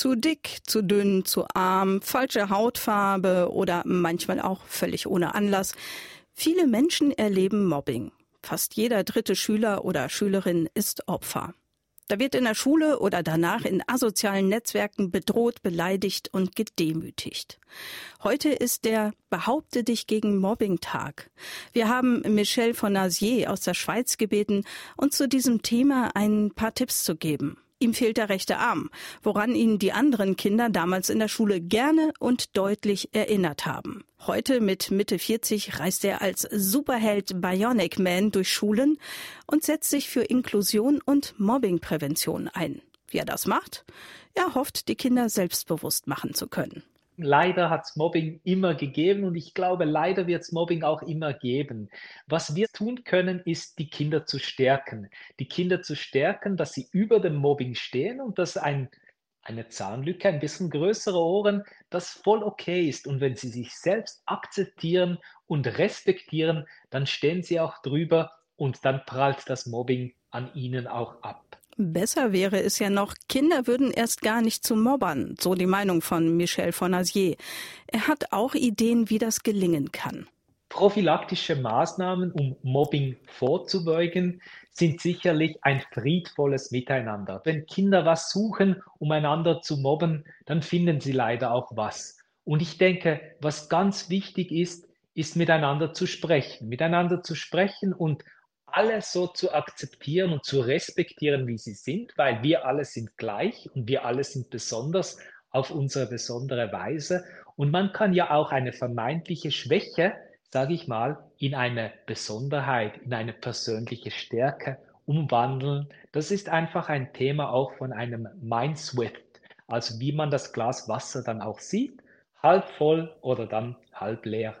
Zu dick, zu dünn, zu arm, falsche Hautfarbe oder manchmal auch völlig ohne Anlass. Viele Menschen erleben Mobbing. Fast jeder dritte Schüler oder Schülerin ist Opfer. Da wird in der Schule oder danach in asozialen Netzwerken bedroht, beleidigt und gedemütigt. Heute ist der Behaupte dich gegen Mobbing Tag. Wir haben Michel von Nazier aus der Schweiz gebeten, uns zu diesem Thema ein paar Tipps zu geben. Ihm fehlt der rechte Arm, woran ihn die anderen Kinder damals in der Schule gerne und deutlich erinnert haben. Heute mit Mitte 40 reist er als Superheld Bionic Man durch Schulen und setzt sich für Inklusion und Mobbingprävention ein. Wie er das macht? Er hofft, die Kinder selbstbewusst machen zu können leider hat es Mobbing immer gegeben und ich glaube, leider wird es Mobbing auch immer geben. Was wir tun können, ist, die Kinder zu stärken. Die Kinder zu stärken, dass sie über dem Mobbing stehen und dass ein, eine Zahnlücke, ein bisschen größere Ohren, das voll okay ist. Und wenn sie sich selbst akzeptieren und respektieren, dann stehen sie auch drüber und dann prallt das Mobbing an ihnen auch ab. Besser wäre es ja noch, Kinder würden erst gar nicht zu Mobbern, so die Meinung von Michel Fonazier. Er hat auch Ideen, wie das gelingen kann. Prophylaktische Maßnahmen, um Mobbing vorzubeugen, sind sicherlich ein friedvolles Miteinander. Wenn Kinder was suchen, um einander zu mobben, dann finden sie leider auch was. Und ich denke, was ganz wichtig ist, ist miteinander zu sprechen, miteinander zu sprechen und alle so zu akzeptieren und zu respektieren, wie sie sind, weil wir alle sind gleich und wir alle sind besonders auf unsere besondere Weise. Und man kann ja auch eine vermeintliche Schwäche, sage ich mal, in eine Besonderheit, in eine persönliche Stärke umwandeln. Das ist einfach ein Thema auch von einem Mindswift, also wie man das Glas Wasser dann auch sieht, halb voll oder dann halb leer.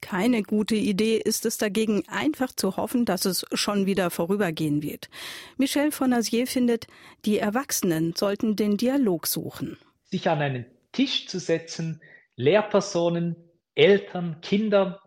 Keine gute Idee ist es dagegen, einfach zu hoffen, dass es schon wieder vorübergehen wird. Michel von Azier findet, die Erwachsenen sollten den Dialog suchen. Sich an einen Tisch zu setzen, Lehrpersonen, Eltern, Kinder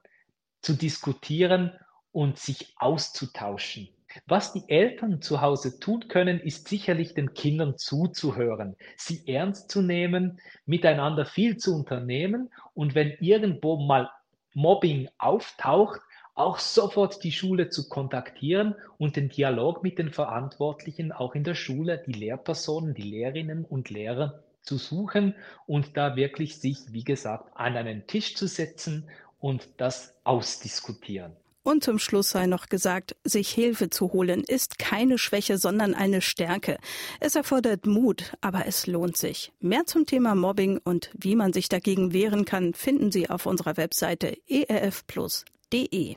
zu diskutieren und sich auszutauschen. Was die Eltern zu Hause tun können, ist sicherlich den Kindern zuzuhören, sie ernst zu nehmen, miteinander viel zu unternehmen und wenn irgendwo mal Mobbing auftaucht, auch sofort die Schule zu kontaktieren und den Dialog mit den Verantwortlichen auch in der Schule, die Lehrpersonen, die Lehrerinnen und Lehrer zu suchen und da wirklich sich, wie gesagt, an einen Tisch zu setzen und das ausdiskutieren. Und zum Schluss sei noch gesagt, sich Hilfe zu holen ist keine Schwäche, sondern eine Stärke. Es erfordert Mut, aber es lohnt sich. Mehr zum Thema Mobbing und wie man sich dagegen wehren kann, finden Sie auf unserer Webseite erfplus.de.